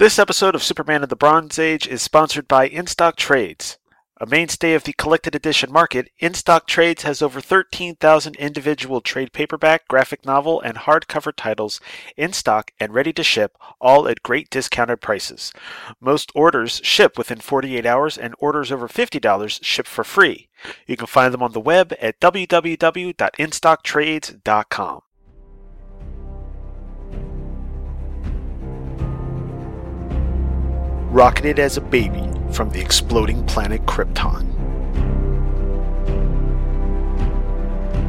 This episode of Superman of the Bronze Age is sponsored by InStock Trades. A mainstay of the collected edition market, InStock Trades has over 13,000 individual trade paperback, graphic novel, and hardcover titles in stock and ready to ship, all at great discounted prices. Most orders ship within 48 hours, and orders over $50 ship for free. You can find them on the web at www.instocktrades.com. rocketed as a baby from the exploding planet Krypton.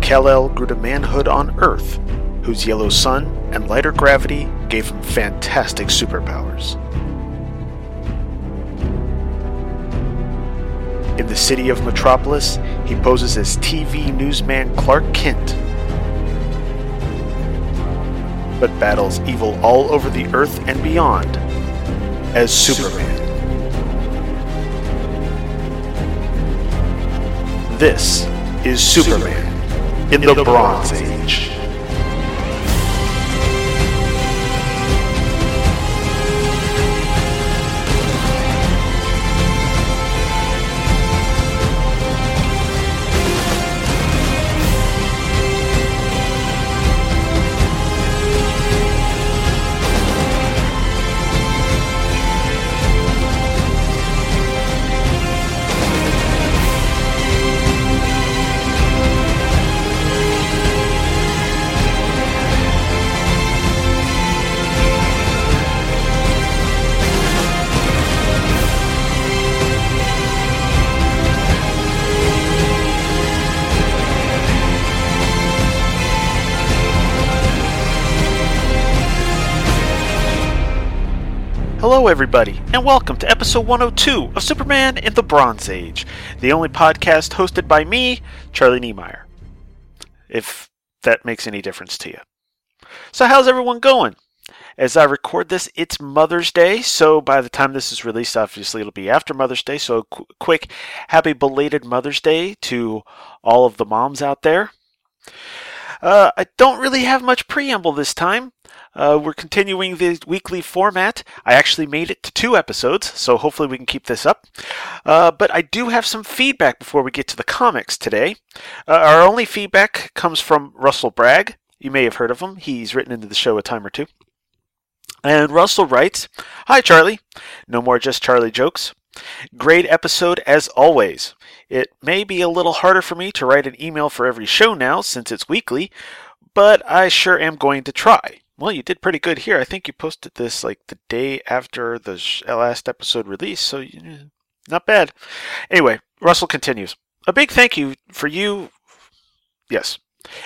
Kal-El grew to manhood on Earth, whose yellow sun and lighter gravity gave him fantastic superpowers. In the city of Metropolis, he poses as TV newsman Clark Kent, but battles evil all over the Earth and beyond as Superman. This is Superman in the Bronze Age. Hello, everybody, and welcome to episode 102 of Superman in the Bronze Age, the only podcast hosted by me, Charlie Niemeyer. If that makes any difference to you. So, how's everyone going? As I record this, it's Mother's Day, so by the time this is released, obviously it'll be after Mother's Day. So, qu- quick, happy belated Mother's Day to all of the moms out there. Uh, I don't really have much preamble this time. Uh, we're continuing the weekly format. I actually made it to two episodes, so hopefully we can keep this up. Uh, but I do have some feedback before we get to the comics today. Uh, our only feedback comes from Russell Bragg. You may have heard of him. He's written into the show a time or two. And Russell writes Hi, Charlie. No more just Charlie jokes. Great episode as always. It may be a little harder for me to write an email for every show now since it's weekly, but I sure am going to try. Well, you did pretty good here. I think you posted this like the day after the uh, last episode release, so not bad. Anyway, Russell continues. A big thank you for you. Yes.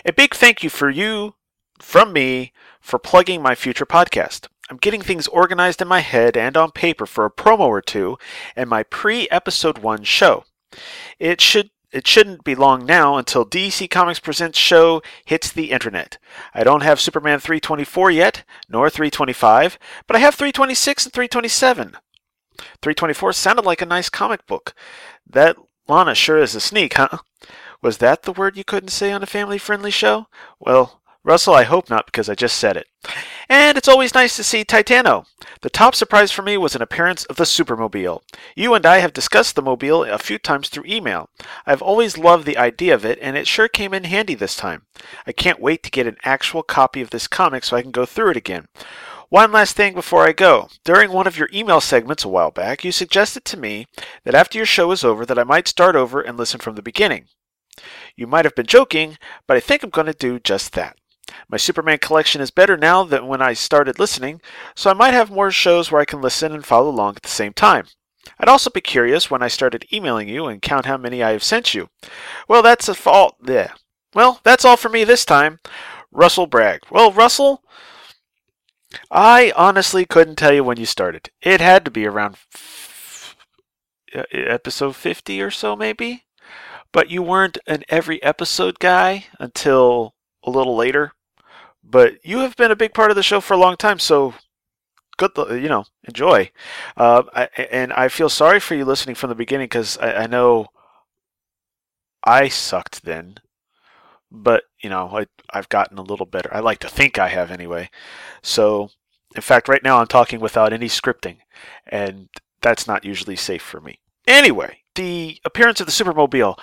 A big thank you for you from me for plugging my future podcast. I'm getting things organized in my head and on paper for a promo or two and my pre episode 1 show. It should it shouldn't be long now until DC Comics Presents show hits the internet. I don't have Superman 324 yet, nor 325, but I have 326 and 327. 324 sounded like a nice comic book. That Lana sure is a sneak, huh? Was that the word you couldn't say on a family friendly show? Well, Russell, I hope not because I just said it. And it's always nice to see Titano. The top surprise for me was an appearance of the Supermobile. You and I have discussed the mobile a few times through email. I've always loved the idea of it, and it sure came in handy this time. I can't wait to get an actual copy of this comic so I can go through it again. One last thing before I go. During one of your email segments a while back, you suggested to me that after your show is over that I might start over and listen from the beginning. You might have been joking, but I think I'm going to do just that. My Superman collection is better now than when I started listening, so I might have more shows where I can listen and follow along at the same time. I'd also be curious when I started emailing you and count how many I have sent you. Well, that's a fault. Yeah. Well, that's all for me this time. Russell Bragg. Well, Russell, I honestly couldn't tell you when you started. It had to be around f- uh, episode 50 or so, maybe. But you weren't an every episode guy until a little later. But you have been a big part of the show for a long time, so good, you know, enjoy. Uh, I, and I feel sorry for you listening from the beginning because I, I, know I sucked then, but you know, I, I've gotten a little better. I like to think I have anyway. So In fact, right now I'm talking without any scripting, and that's not usually safe for me. Anyway, the appearance of the Supermobile,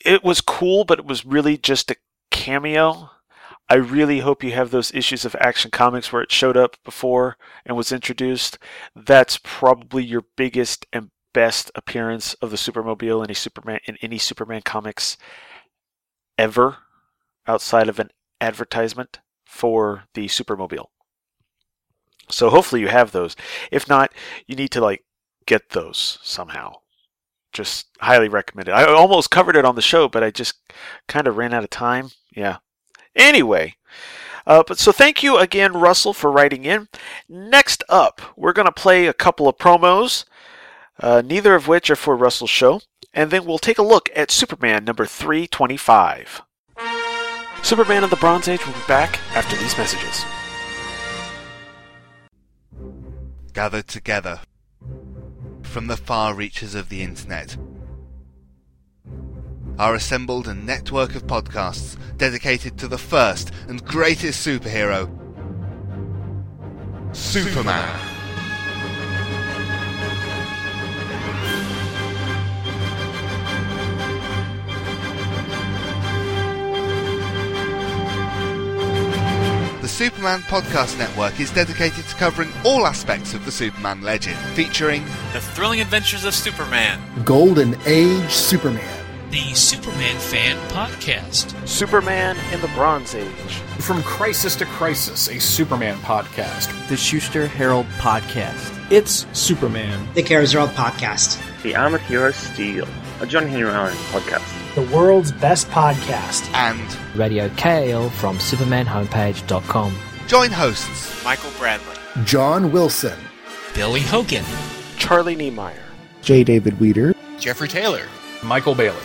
it was cool, but it was really just a cameo. I really hope you have those issues of Action Comics where it showed up before and was introduced. That's probably your biggest and best appearance of the Supermobile in any Superman in any Superman comics ever outside of an advertisement for the Supermobile. So hopefully you have those. If not, you need to like get those somehow. Just highly recommend it. I almost covered it on the show, but I just kind of ran out of time. Yeah. Anyway, uh, but so thank you again, Russell, for writing in. Next up, we're going to play a couple of promos, uh, neither of which are for Russell's show, and then we'll take a look at Superman number 325. Superman of the Bronze Age will be back after these messages. Gathered together from the far reaches of the internet are assembled a network of podcasts dedicated to the first and greatest superhero, Superman. The Superman Podcast Network is dedicated to covering all aspects of the Superman legend, featuring The Thrilling Adventures of Superman, Golden Age Superman, the Superman Fan Podcast, Superman in the Bronze Age, From Crisis to Crisis, a Superman podcast. the Schuster Herald Podcast. It's Superman. The Cares World Podcast. The Armored Hero Steel, a John Henry Allen podcast. The world's best podcast. and Radio KL from SupermanHomepage.com. join hosts Michael Bradley, John Wilson, Billy Hogan, Charlie Niemeyer, J. David Weter. Jeffrey Taylor, Michael Bailey.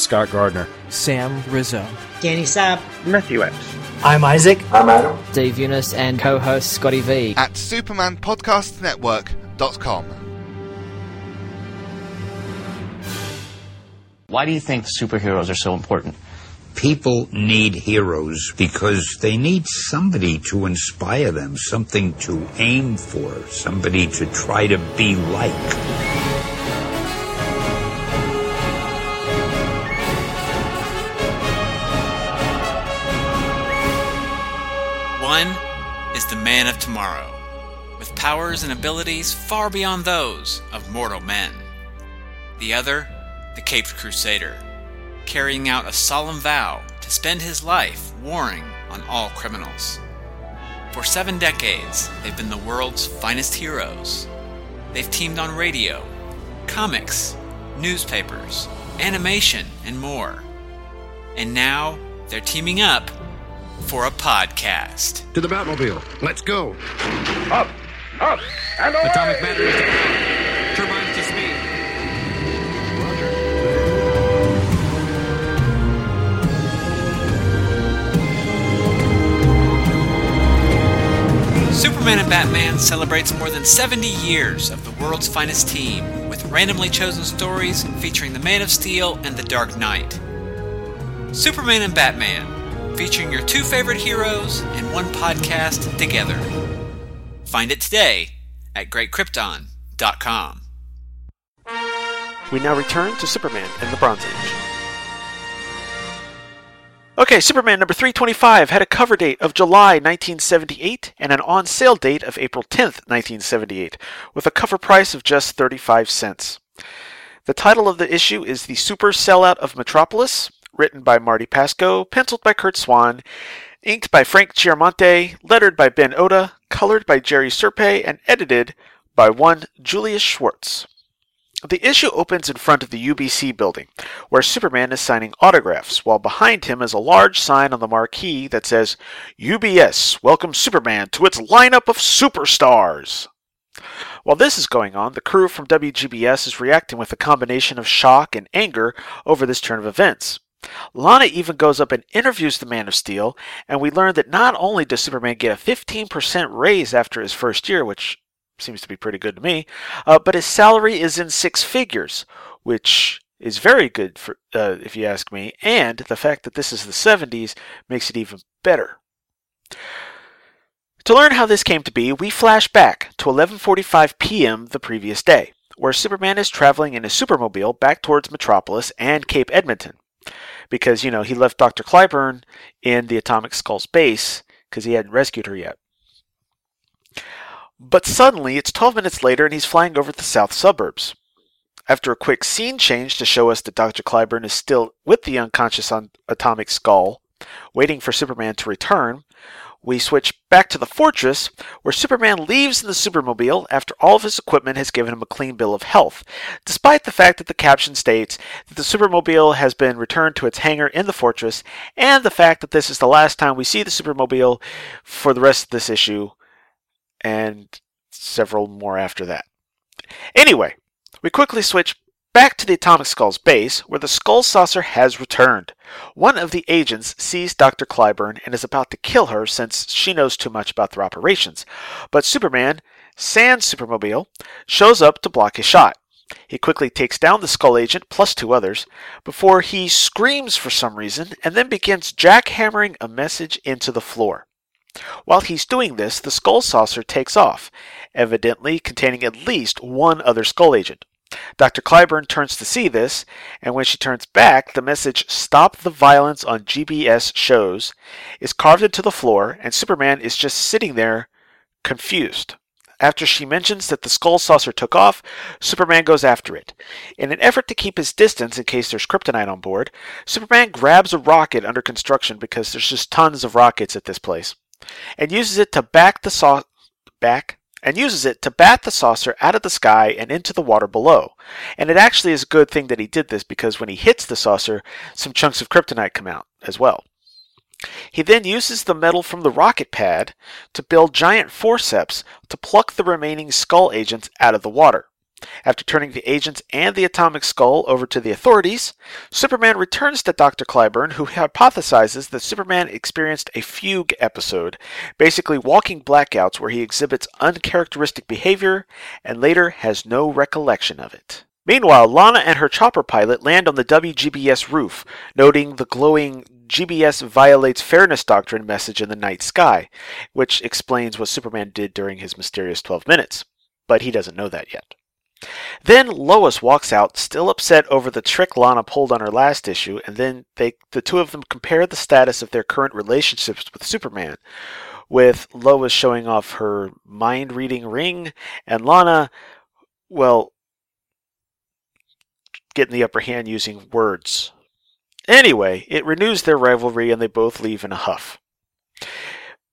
Scott Gardner. Sam Rizzo, Danny Sapp. Matthew Epps. I'm Isaac. I'm Adam. Dave Eunice, and co-host Scotty V. at supermanpodcastnetwork.com. Why do you think superheroes are so important? People need heroes because they need somebody to inspire them, something to aim for, somebody to try to be like. Man of tomorrow, with powers and abilities far beyond those of mortal men. The other, the Caped Crusader, carrying out a solemn vow to spend his life warring on all criminals. For seven decades, they've been the world's finest heroes. They've teamed on radio, comics, newspapers, animation, and more. And now they're teaming up for a podcast. To the Batmobile. Let's go. Up, up, and away! Atomic batteries to power. Turbines to speed. Superman and Batman celebrates more than 70 years of the world's finest team, with randomly chosen stories featuring the Man of Steel and the Dark Knight. Superman and Batman, featuring your two favorite heroes in one podcast together. Find it today at greatkrypton.com. We now return to Superman in the Bronze Age. Okay, Superman number 325 had a cover date of July 1978 and an on sale date of April 10th, 1978, with a cover price of just 35 cents. The title of the issue is The Super Sellout of Metropolis, written by Marty Pasko, penciled by Curt Swan, inked by Frank Chiaramonte, lettered by Ben Oda, colored by Jerry Serpe, and edited by one Julius Schwartz. The issue opens in front of the UBC building, where Superman is signing autographs, while behind him is a large sign on the marquee that says, UBS welcomes Superman to its lineup of superstars. While this is going on, the crew from WGBS is reacting with a combination of shock and anger over this turn of events. Lana even goes up and interviews the Man of Steel, and we learn that not only does Superman get a 15% raise after his first year, which seems to be pretty good to me, uh, but his salary is in six figures, which is very good for uh, if you ask me, and the fact that this is the 70s makes it even better. To learn how this came to be, we flash back to 11:45 p.m. the previous day, where Superman is traveling in a supermobile back towards Metropolis and Cape Edmonton. Because, you know, he left Dr. Clyburn in the Atomic Skull's base because he hadn't rescued her yet. But suddenly, it's 12 minutes later and he's flying over the south suburbs. After a quick scene change to show us that Dr. Clyburn is still with the unconscious on Atomic Skull, waiting for Superman to return, we switch back to the fortress, where Superman leaves in the Supermobile after all of his equipment has given him a clean bill of health, despite the fact that the caption states that the Supermobile has been returned to its hangar in the fortress, and the fact that this is the last time we see the Supermobile for the rest of this issue, and several more after that. Anyway, we quickly switch Back to the Atomic Skull's base, where the Skull Saucer has returned. One of the agents sees Dr. Clyburn and is about to kill her since she knows too much about their operations. But Superman, sans Supermobile, shows up to block his shot. He quickly takes down the Skull Agent plus two others before he screams for some reason and then begins jackhammering a message into the floor. While he's doing this, the Skull Saucer takes off, evidently containing at least one other Skull Agent. Dr. Clyburn turns to see this, and when she turns back, the message Stop the Violence on GBS Shows is carved into the floor, and Superman is just sitting there, confused. After she mentions that the skull saucer took off, Superman goes after it. In an effort to keep his distance in case there's kryptonite on board, Superman grabs a rocket under construction because there's just tons of rockets at this place, and uses it to back the sau- back and uses it to bat the saucer out of the sky and into the water below. And it actually is a good thing that he did this because when he hits the saucer, some chunks of kryptonite come out as well. He then uses the metal from the rocket pad to build giant forceps to pluck the remaining skull agents out of the water. After turning the agents and the atomic skull over to the authorities, Superman returns to Dr. Clyburn, who hypothesizes that Superman experienced a fugue episode, basically walking blackouts where he exhibits uncharacteristic behavior and later has no recollection of it. Meanwhile, Lana and her chopper pilot land on the WGBS roof, noting the glowing GBS violates fairness doctrine message in the night sky, which explains what Superman did during his mysterious 12 minutes. But he doesn't know that yet. Then Lois walks out, still upset over the trick Lana pulled on her last issue, and then they the two of them compare the status of their current relationships with Superman, with Lois showing off her mind reading ring, and Lana, well, getting the upper hand using words. Anyway, it renews their rivalry and they both leave in a huff.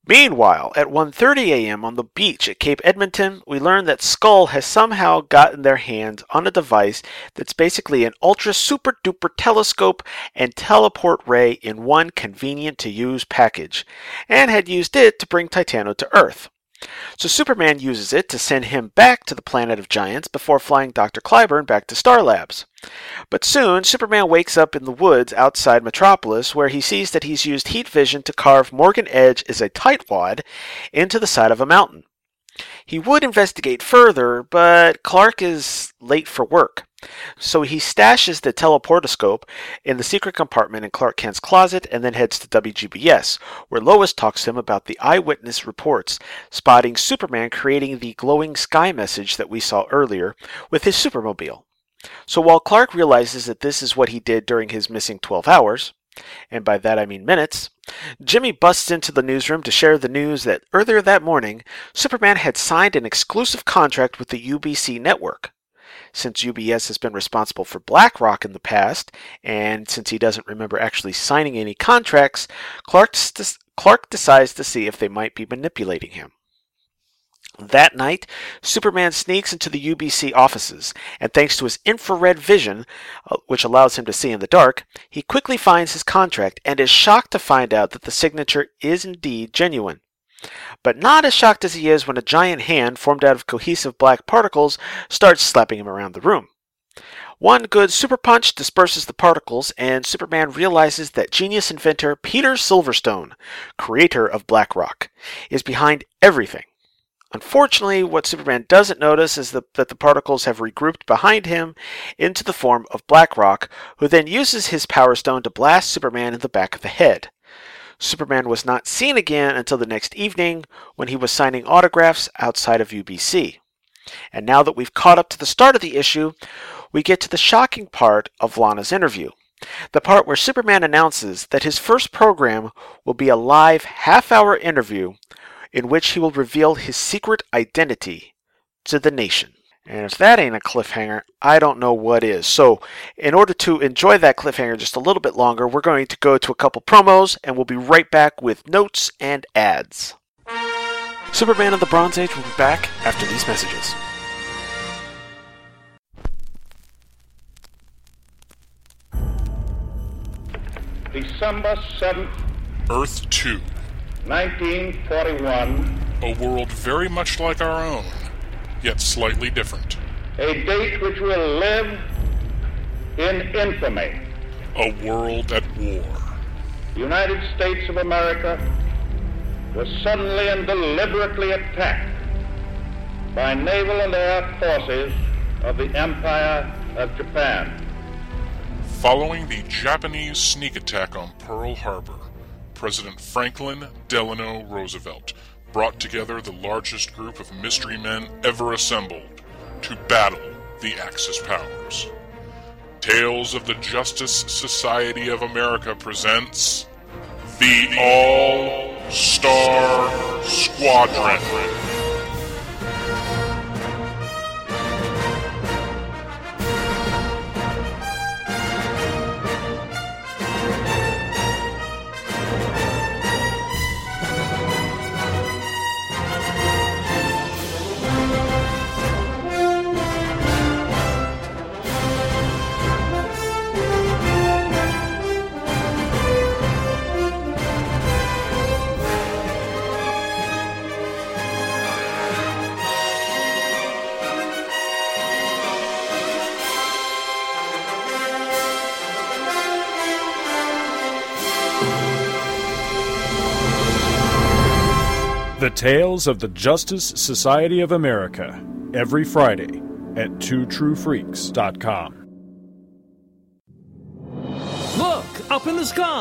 Meanwhile, at 1:30 a.m. on the beach at Cape Edmonton, we learn that Skull has somehow gotten their hands on a device that's basically an ultra super duper telescope and teleport ray in one convenient to use package, and had used it to bring Titano to Earth. So Superman uses it to send him back to the planet of giants before flying Dr. Clyburn back to Star Labs. But soon, Superman wakes up in the woods outside Metropolis where he sees that he's used heat vision to carve Morgan Edge as a tightwad into the side of a mountain. He would investigate further, but Clark is late for work. So he stashes the teleportoscope in the secret compartment in Clark Kent's closet and then heads to WGBS, where Lois talks to him about the eyewitness reports spotting Superman creating the glowing sky message that we saw earlier with his supermobile. So while Clark realizes that this is what he did during his missing 12 hours, and by that I mean minutes, Jimmy busts into the newsroom to share the news that earlier that morning, Superman had signed an exclusive contract with the UBC network. Since UBS has been responsible for BlackRock in the past, and since he doesn't remember actually signing any contracts, Clark, Clark decides to see if they might be manipulating him. That night, Superman sneaks into the UBC offices, and thanks to his infrared vision, uh, which allows him to see in the dark, he quickly finds his contract and is shocked to find out that the signature is indeed genuine. But not as shocked as he is when a giant hand formed out of cohesive black particles starts slapping him around the room. One good super punch disperses the particles, and Superman realizes that genius inventor Peter Silverstone, creator of BlackRock, is behind everything Unfortunately, what Superman doesn't notice is the, that the particles have regrouped behind him into the form of BlackRock, who then uses his Power Stone to blast Superman in the back of the head. Superman was not seen again until the next evening when he was signing autographs outside of UBC. And now that we've caught up to the start of the issue, we get to the shocking part of Lana's interview. The part where Superman announces that his first program will be a live half hour interview in which he will reveal his secret identity to the nation. And if that ain't a cliffhanger, I don't know what is. So, in order to enjoy that cliffhanger just a little bit longer, we're going to go to a couple promos and we'll be right back with notes and ads. Superman of the Bronze Age will be back after these messages. December 7th, Earth 2. 1941. A world very much like our own, yet slightly different. A date which will live in infamy. A world at war. The United States of America was suddenly and deliberately attacked by naval and air forces of the Empire of Japan. Following the Japanese sneak attack on Pearl Harbor, President Franklin Delano Roosevelt brought together the largest group of mystery men ever assembled to battle the Axis powers. Tales of the Justice Society of America presents the All Star Squadron. The Tales of the Justice Society of America, every Friday at twotruefreaks.com. Look, up in the sky.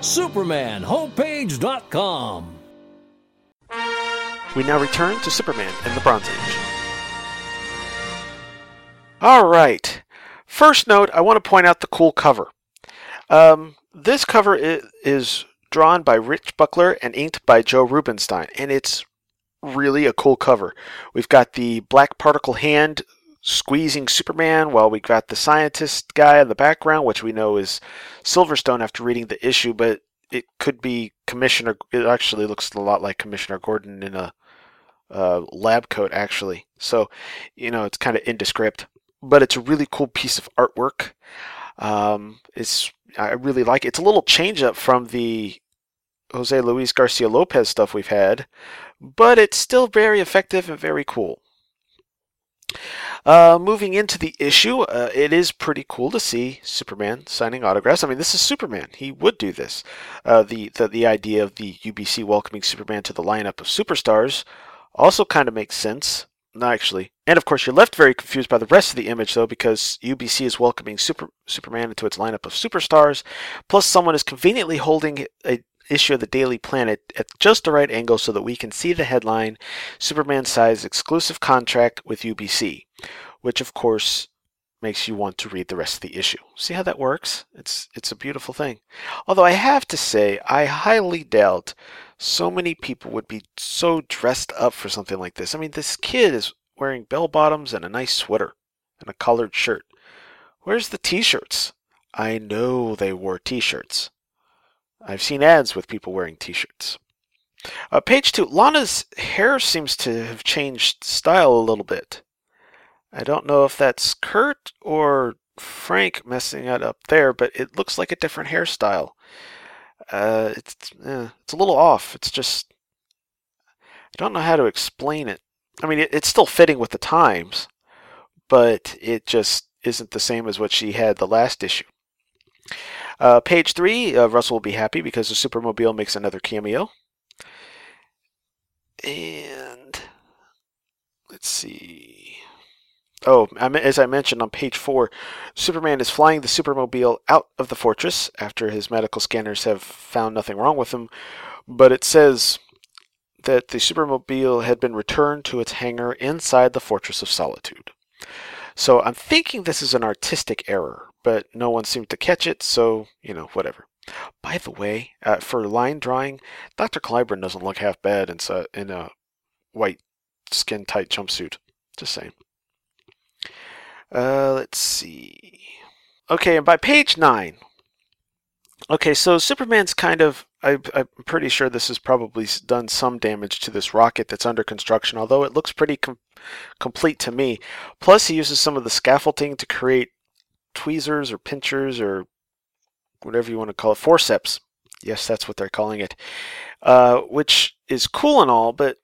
SupermanHomepage.com. We now return to Superman in the Bronze Age. All right. First note, I want to point out the cool cover. Um, this cover is drawn by Rich Buckler and inked by Joe Rubinstein, and it's really a cool cover. We've got the black particle hand squeezing Superman while we got the scientist guy in the background, which we know is Silverstone after reading the issue, but it could be Commissioner. It actually looks a lot like Commissioner Gordon in a lab coat, actually. So, you know, it's kind of indescript, but it's a really cool piece of artwork. Um, it's I really like it. It's a little change up from the Jose Luis Garcia Lopez stuff we've had, but it's still very effective and very cool. Uh, moving into the issue, uh, it is pretty cool to see Superman signing autographs. I mean, this is Superman; he would do this. Uh, the, the the idea of the UBC welcoming Superman to the lineup of superstars also kind of makes sense. No, actually, and of course, you're left very confused by the rest of the image, though, because UBC is welcoming Super Superman into its lineup of superstars. Plus, someone is conveniently holding a issue of the Daily Planet at just the right angle so that we can see the headline Superman size exclusive contract with UBC, which of course makes you want to read the rest of the issue. See how that works? It's it's a beautiful thing. Although I have to say I highly doubt so many people would be so dressed up for something like this. I mean, this kid is wearing bell bottoms and a nice sweater and a collared shirt. Where's the t-shirts? I know they wore t-shirts. I've seen ads with people wearing t-shirts. Uh, page two. Lana's hair seems to have changed style a little bit. I don't know if that's Curt or Frank messing it up there, but it looks like a different hairstyle. uh, it's eh, it's a little off. It's just I don't know how to explain it. I mean, it, it's still fitting with the times, but it just isn't the same as what she had the last issue. Uh, page three, uh, Russell will be happy because the Supermobile makes another cameo. And let's see. Oh, as I mentioned on page four, Superman is flying the Supermobile out of the fortress after his medical scanners have found nothing wrong with him. But it says that the Supermobile had been returned to its hangar inside the Fortress of Solitude. So I'm thinking this is an artistic error, but no one seemed to catch it, so, you know, whatever. By the way, uh, for line drawing, Dr. Clyburn doesn't look half bad in, in a white skin tight jumpsuit. Just saying. Uh, let's see. Okay, and by page nine. Okay, so Superman's kind of. I, I'm pretty sure this has probably done some damage to this rocket that's under construction, although it looks pretty com- complete to me. Plus, he uses some of the scaffolding to create tweezers or pinchers or whatever you want to call it, forceps. Yes, that's what they're calling it, uh, which is cool and all, but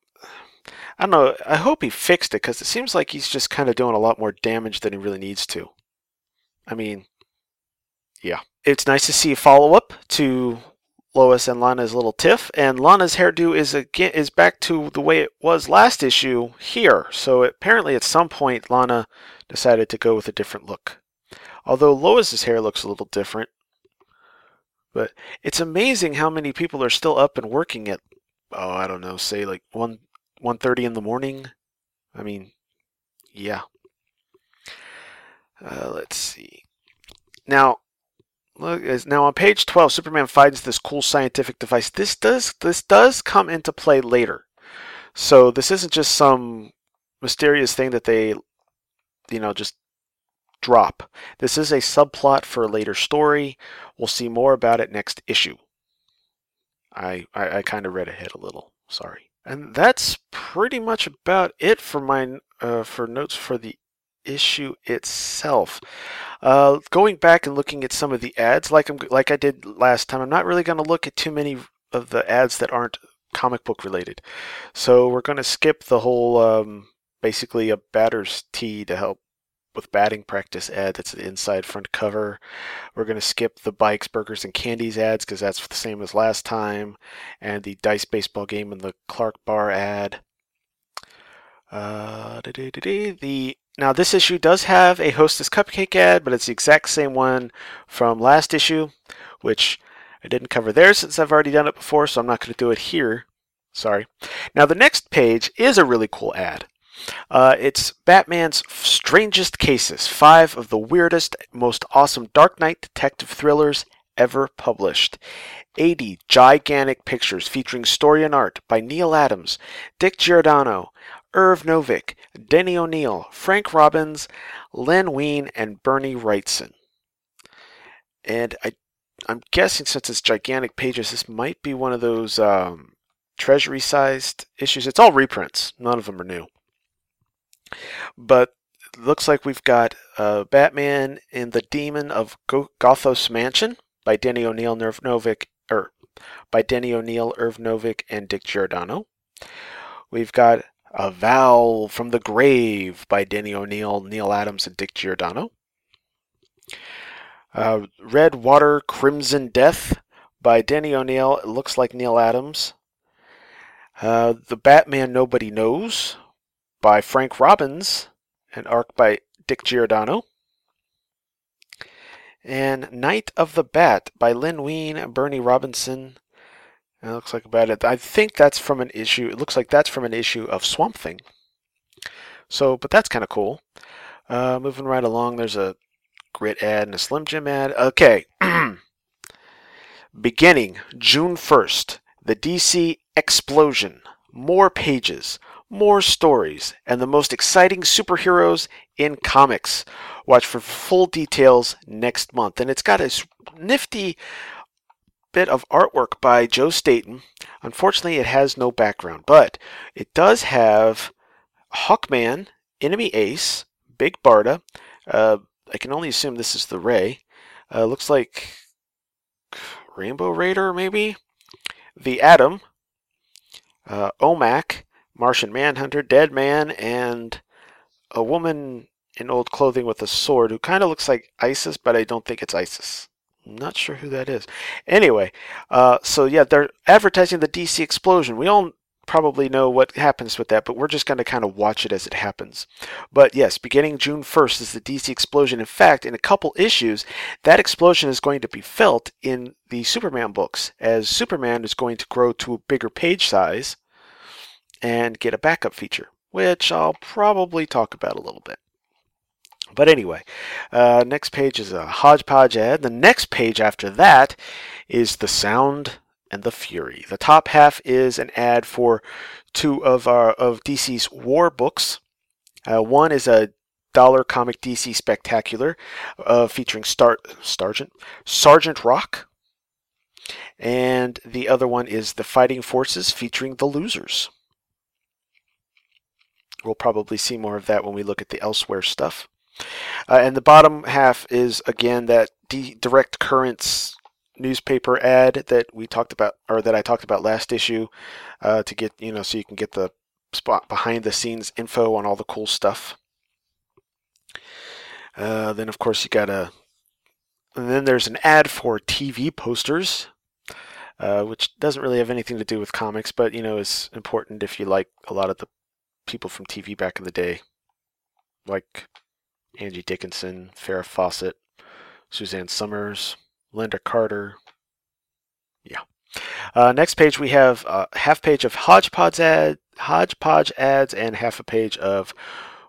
I don't know. I hope he fixed it because it seems like he's just kind of doing a lot more damage than he really needs to. I mean, yeah. It's nice to see a follow up to Lois and Lana's little tiff, and Lana's hairdo is again is back to the way it was last issue here. So apparently, at some point, Lana decided to go with a different look. Although Lois's hair looks a little different, but it's amazing how many people are still up and working at oh I don't know, say like one 1.30 in the morning. I mean, yeah. Uh, let's see. Now, look now on page 12, Superman finds this cool scientific device. This does this does come into play later. So this isn't just some mysterious thing that they you know just drop. This is a subplot for a later story. We'll see more about it next issue. I I, I kind of read ahead a little. Sorry. And that's pretty much about it for my uh, for notes for the issue itself. Uh, going back and looking at some of the ads, like I'm like I did last time, I'm not really going to look at too many of the ads that aren't comic book related. So we're going to skip the whole um, basically a batter's tee to help with batting practice ad that's the inside front cover. We're going to skip the bikes, burgers, and candies ads because that's the same as last time, and the dice baseball game and the Clark bar ad. Uh, the now this issue does have a Hostess cupcake ad, but it's the exact same one from last issue, which I didn't cover there since I've already done it before, so I'm not going to do it here. Sorry. Now the next page is a really cool ad. Uh, it's Batman's Strangest Cases, five of the weirdest, most awesome Dark Knight detective thrillers ever published. 80 gigantic pictures featuring story and art by Neal Adams, Dick Giordano, Irv Novick, Denny O'Neil, Frank Robbins, Len Wein, and Bernie Wrightson. And I, I'm guessing since it's gigantic pages, this might be one of those um, treasury-sized issues. It's all reprints. None of them are new. But looks like we've got uh, Batman and the Demon of Gothos Mansion by Danny O'Neil, Nerv Novick, or by Danny O'Neil, Irv Novick, and Dick Giordano. We've got A Vow from the Grave by Danny O'Neil, Neal Adams, and Dick Giordano. Uh, Red Water Crimson Death by Danny O'Neil. It looks like Neal Adams. Uh, the Batman Nobody Knows by Frank Robbins, an arc by Dick Giordano. And Night of the Bat by Len Wein, Bernie Robinson. It looks like about it. I think that's from an issue. It looks like that's from an issue of Swamp Thing. So, but that's kind of cool. Uh, moving right along, there's a grit ad and a Slim Jim ad. Okay. Beginning June 1st, the DC Explosion. More pages more stories, and the most exciting superheroes in comics. Watch for full details next month. And it's got a nifty bit of artwork by Joe Staton. Unfortunately, it has no background, but it does have Hawkman, Enemy Ace, Big Barda. Uh, I can only assume this is the Ray. Uh, looks like Rainbow Raider, maybe? The Atom, uh, OMAC, Martian Manhunter, Dead Man, and a woman in old clothing with a sword who kind of looks like ISIS, but I don't think it's ISIS. I'm not sure who that is. Anyway, uh, so yeah, they're advertising the DC explosion. We all probably know what happens with that, but we're just going to kind of watch it as it happens. But yes, beginning June 1st is the DC explosion. In fact, in a couple issues, that explosion is going to be felt in the Superman books, as Superman is going to grow to a bigger page size and get a backup feature, which I'll probably talk about a little bit. But anyway, uh, next page is a hodgepodge ad. The next page after that is the sound and the fury. The top half is an ad for two of our of DC's war books. Uh, one is a dollar comic DC spectacular uh, featuring Star Sergeant Sergeant Rock, and the other one is the Fighting Forces featuring the Losers. We'll probably see more of that when we look at the elsewhere stuff. Uh, and the bottom half is again that D- direct currents newspaper ad that we talked about, or that I talked about last issue, uh, to get you know so you can get the spot behind the scenes info on all the cool stuff. Uh, then of course you got a, and then there's an ad for TV posters, uh, which doesn't really have anything to do with comics, but you know is important if you like a lot of the people from TV back in the day, like Angie Dickinson, Farrah Fawcett, Suzanne Somers, Lynda Carter. Yeah. Uh, next page we have a half page of hodgepodge ad, hodgepodge ads, and half a page of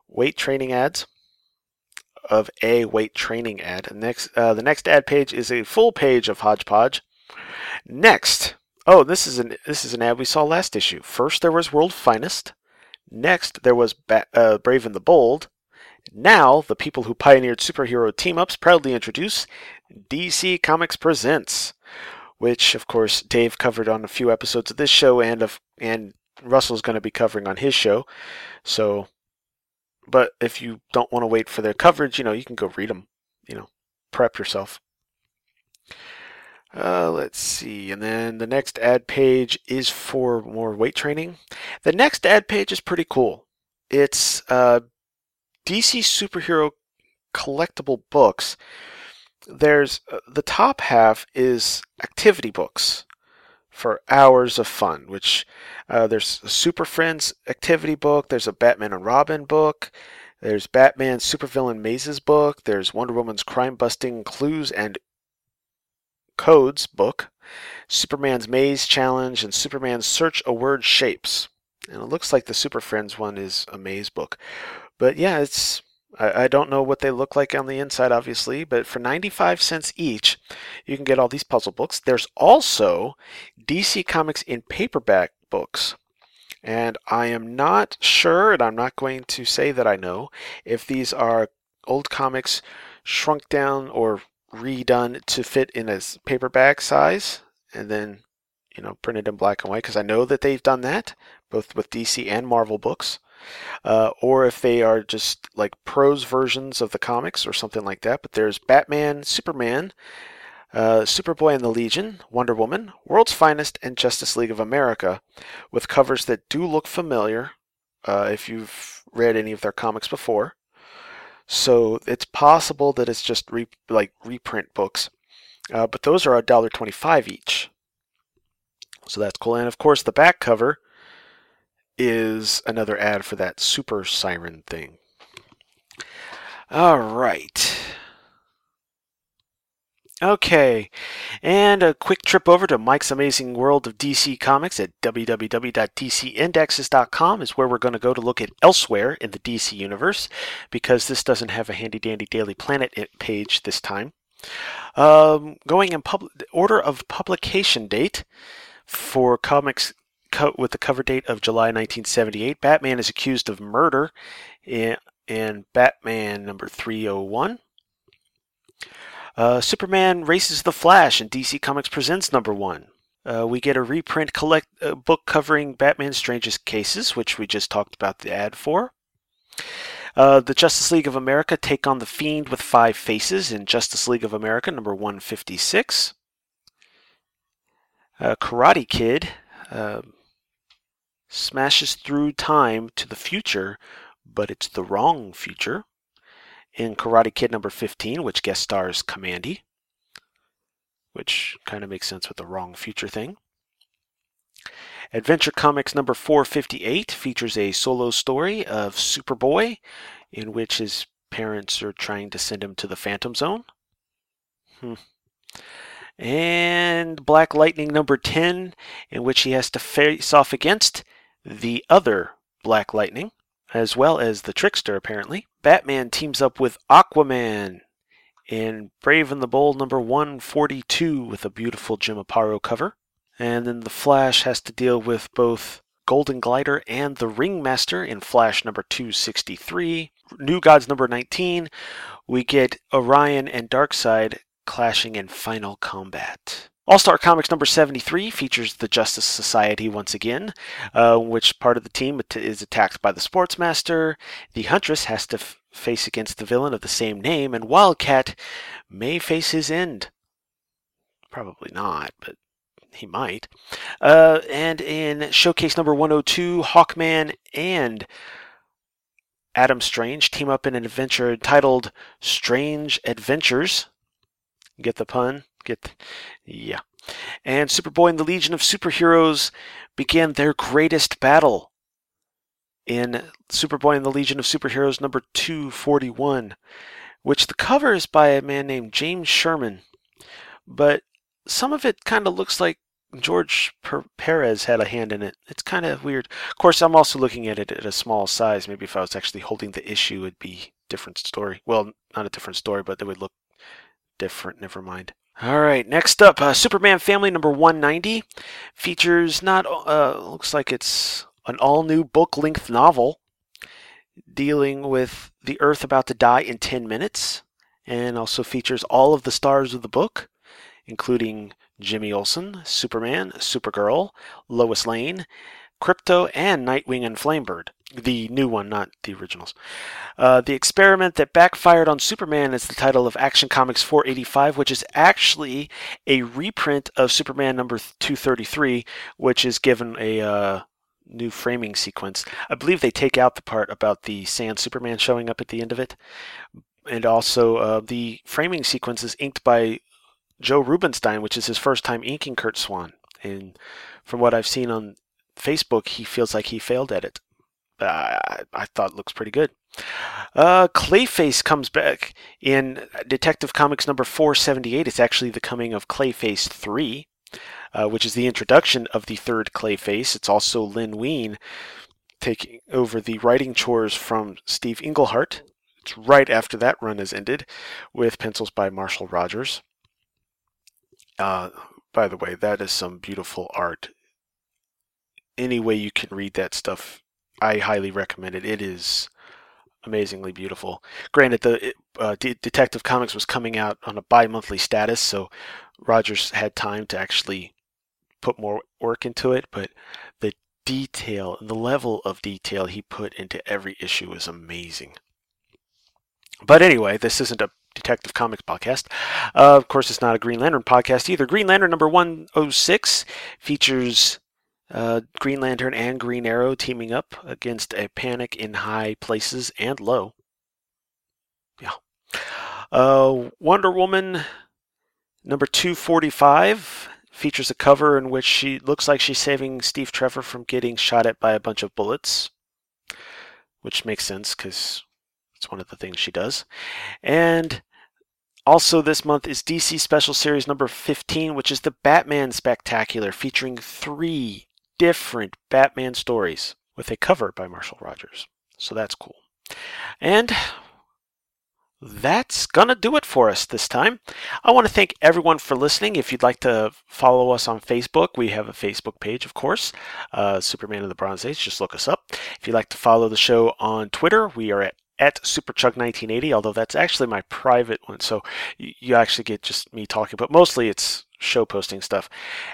weight training ads. Of a weight training ad. And next, uh, the next ad page is a full page of hodgepodge. Next, oh, this is an this is an ad we saw last issue. First there was World Finest. Next there was ba- uh, Brave and the Bold. Now, the people who pioneered superhero team ups proudly introduce DC Comics Presents, which, of course, Dave covered on a few episodes of this show, and of and Russell's going to be covering on his show. So, but if you don't want to wait for their coverage, you know, you can go read them. You know, prep yourself. Uh, let's see. And then the next ad page is for more weight training. The next ad page is pretty cool. It's uh, DC superhero collectible books. There's uh, the top half is activity books for hours of fun, which uh, there's a Super Friends activity book, there's a Batman and Robin book, there's Batman Supervillain Mazes book, there's Wonder Woman's crime busting clues and codes book, Superman's Maze Challenge, and Superman's Search a Word Shapes. And it looks like the Super Friends one is a maze book. But yeah, it's I, I don't know what they look like on the inside, obviously, but for 95 cents each, you can get all these puzzle books. There's also DC Comics in paperback books. And I am not sure, and I'm not going to say that I know, if these are old comics shrunk down or redone to fit in a paperback size and then, you know, printed in black and white, because I know that they've done that, both with DC and Marvel books. Uh, or if they are just like prose versions of the comics or something like that. But there's Batman, Superman, uh, Superboy and the Legion, Wonder Woman, World's Finest, and Justice League of America, with covers that do look familiar uh, if you've read any of their comics before. So it's possible that it's just re- like reprint books, uh, but those are $1.25 each. So that's cool. And of course, the back cover is another ad for that super siren thing. All right. Okay, and a quick trip over to Mike's Amazing World of DC Comics at www.dcindexes.com is where we're going to go to look at elsewhere in the DC universe because this doesn't have a handy dandy Daily Planet page this time. Um, going in pub- order of publication date for comics co- with the cover date of July 1978, Batman is accused of murder in, in Batman number 301. Uh, Superman races the Flash, and DC Comics presents number one. Uh, we get a reprint collect uh, book covering Batman's strangest cases, which we just talked about the ad for. Uh, the Justice League of America take on the Fiend with five faces in Justice League of America number 156. Uh, Karate Kid uh, smashes through time to the future, but it's the wrong future. In Karate Kid number 15, which guest stars Kamandi, which kind of makes sense with the wrong future thing. Adventure Comics number 458 features a solo story of Superboy, in which his parents are trying to send him to the Phantom Zone. Hmm. And Black Lightning number 10, in which he has to face off against the other Black Lightning, as well as the Trickster, apparently. Batman teams up with Aquaman in Brave and the Bold number 142 with a beautiful Jim Aparo cover. And then the Flash has to deal with both Golden Glider and the Ringmaster in Flash number 263. New Gods number 19, we get Orion and Darkseid clashing in final combat. All Star Comics number 73 features the Justice Society once again, uh, which part of the team is attacked by the Sportsmaster. The Huntress has to f- face against the villain of the same name, and Wildcat may face his end. Probably not, but he might. Uh, and in Showcase number 102, Hawkman and Adam Strange team up in an adventure titled Strange Adventures. Get the pun? Get yeah. And Superboy and the Legion of Superheroes began their greatest battle in Superboy and the Legion of Superheroes number 241, which the cover is by a man named James Sherman. But some of it kind of looks like George Perez had a hand in it. It's kind of weird. Of course, I'm also looking at it at a small size. Maybe if I was actually holding the issue, it'd be different story. Well, not a different story, but it would look different. Never mind. All right, next up, uh, Superman Family number 190 features not uh, looks like it's an all-new book-length novel dealing with the Earth about to die in 10 minutes, and also features all of the stars of the book, including Jimmy Olsen, Superman, Supergirl, Lois Lane, Krypto, and Nightwing and Flamebird. The new one, not the originals. Uh, the Experiment That Backfired on Superman is the title of Action Comics 485, which is actually a reprint of Superman number 233, which is given a uh, new framing sequence. I believe they take out the part about the Sand Superman showing up at the end of it. And also, uh, the framing sequence is inked by Joe Rubinstein, which is his first time inking Curt Swan. And from what I've seen on Facebook, he feels like he failed at it. Uh, I thought looks pretty good. Uh, Clayface comes back in Detective Comics number 478. It's actually the coming of Clayface 3, uh, which is the introduction of the third Clayface. It's also Len Wein taking over the writing chores from Steve Englehart. It's right after that run has ended, with pencils by Marshall Rogers. Uh, by the way, that is some beautiful art. Any way you can read that stuff, I highly recommend it. It is amazingly beautiful. Granted, the uh, De- Detective Comics was coming out on a bi-monthly status, so Rogers had time to actually put more work into it. But the detail, the level of detail he put into every issue is amazing. But anyway, this isn't a Detective Comics podcast. Uh, of course, it's not a Green Lantern podcast either. Green Lantern number 106 features uh, Green Lantern and Green Arrow teaming up against a panic in high places and low. Yeah. Uh, Wonder Woman number 245 features a cover in which she looks like she's saving Steve Trevor from getting shot at by a bunch of bullets, which makes sense because it's one of the things she does. And also this month is DC Special Series number 15, which is the Batman Spectacular, featuring three different Batman stories with a cover by Marshall Rogers. So that's cool. And that's going to do it for us this time. I want to thank everyone for listening. If you'd like to follow us on Facebook, we have a Facebook page, of course, uh, Superman of the Bronze Age. Just look us up. If you'd like to follow the show on Twitter, we are at at SuperChuck1980, although that's actually my private one. So you actually get just me talking, but mostly it's show posting stuff.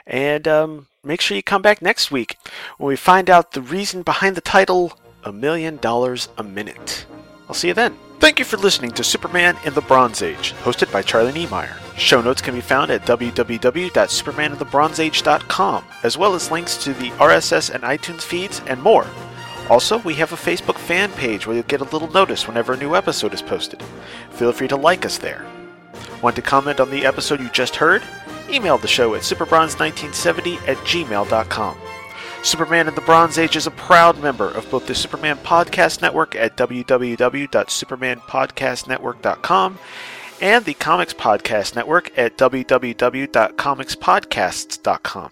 And um, make sure you come back next week when we find out the reason behind the title A Million Dollars a Minute. I'll see you then. Thank you for listening to Superman in the Bronze Age, hosted by Charlie Niemeyer. Show notes can be found at www.supermanofthebronzeage.com, as well as links to the RSS and iTunes feeds and more. Also, we have a Facebook fan page where you'll get a little notice whenever a new episode is posted. Feel free to like us there. Want to comment on the episode you just heard? Email the show at superbronze1970 at gmail.com. Superman in the Bronze Age is a proud member of both the Superman Podcast Network at www.supermanpodcastnetwork.com and the Comics Podcast Network at www.comicspodcasts.com.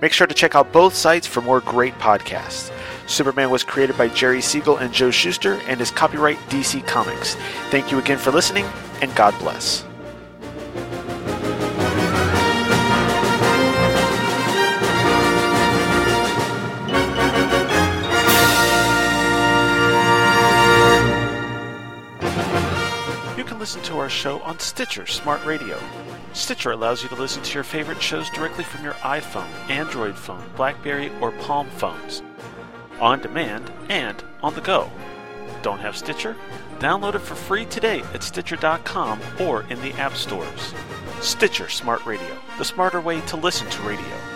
Make sure to check out both sites for more great podcasts. Superman was created by Jerry Siegel and Joe Shuster and is copyright DC Comics. Thank you again for listening, and God bless. Listen to our show on Stitcher Smart Radio. Stitcher allows you to listen to your favorite shows directly from your iPhone, Android phone, Blackberry, or Palm phones, on demand and on the go. Don't have Stitcher? Download it for free today at Stitcher.com or in the app stores. Stitcher Smart Radio, the smarter way to listen to radio.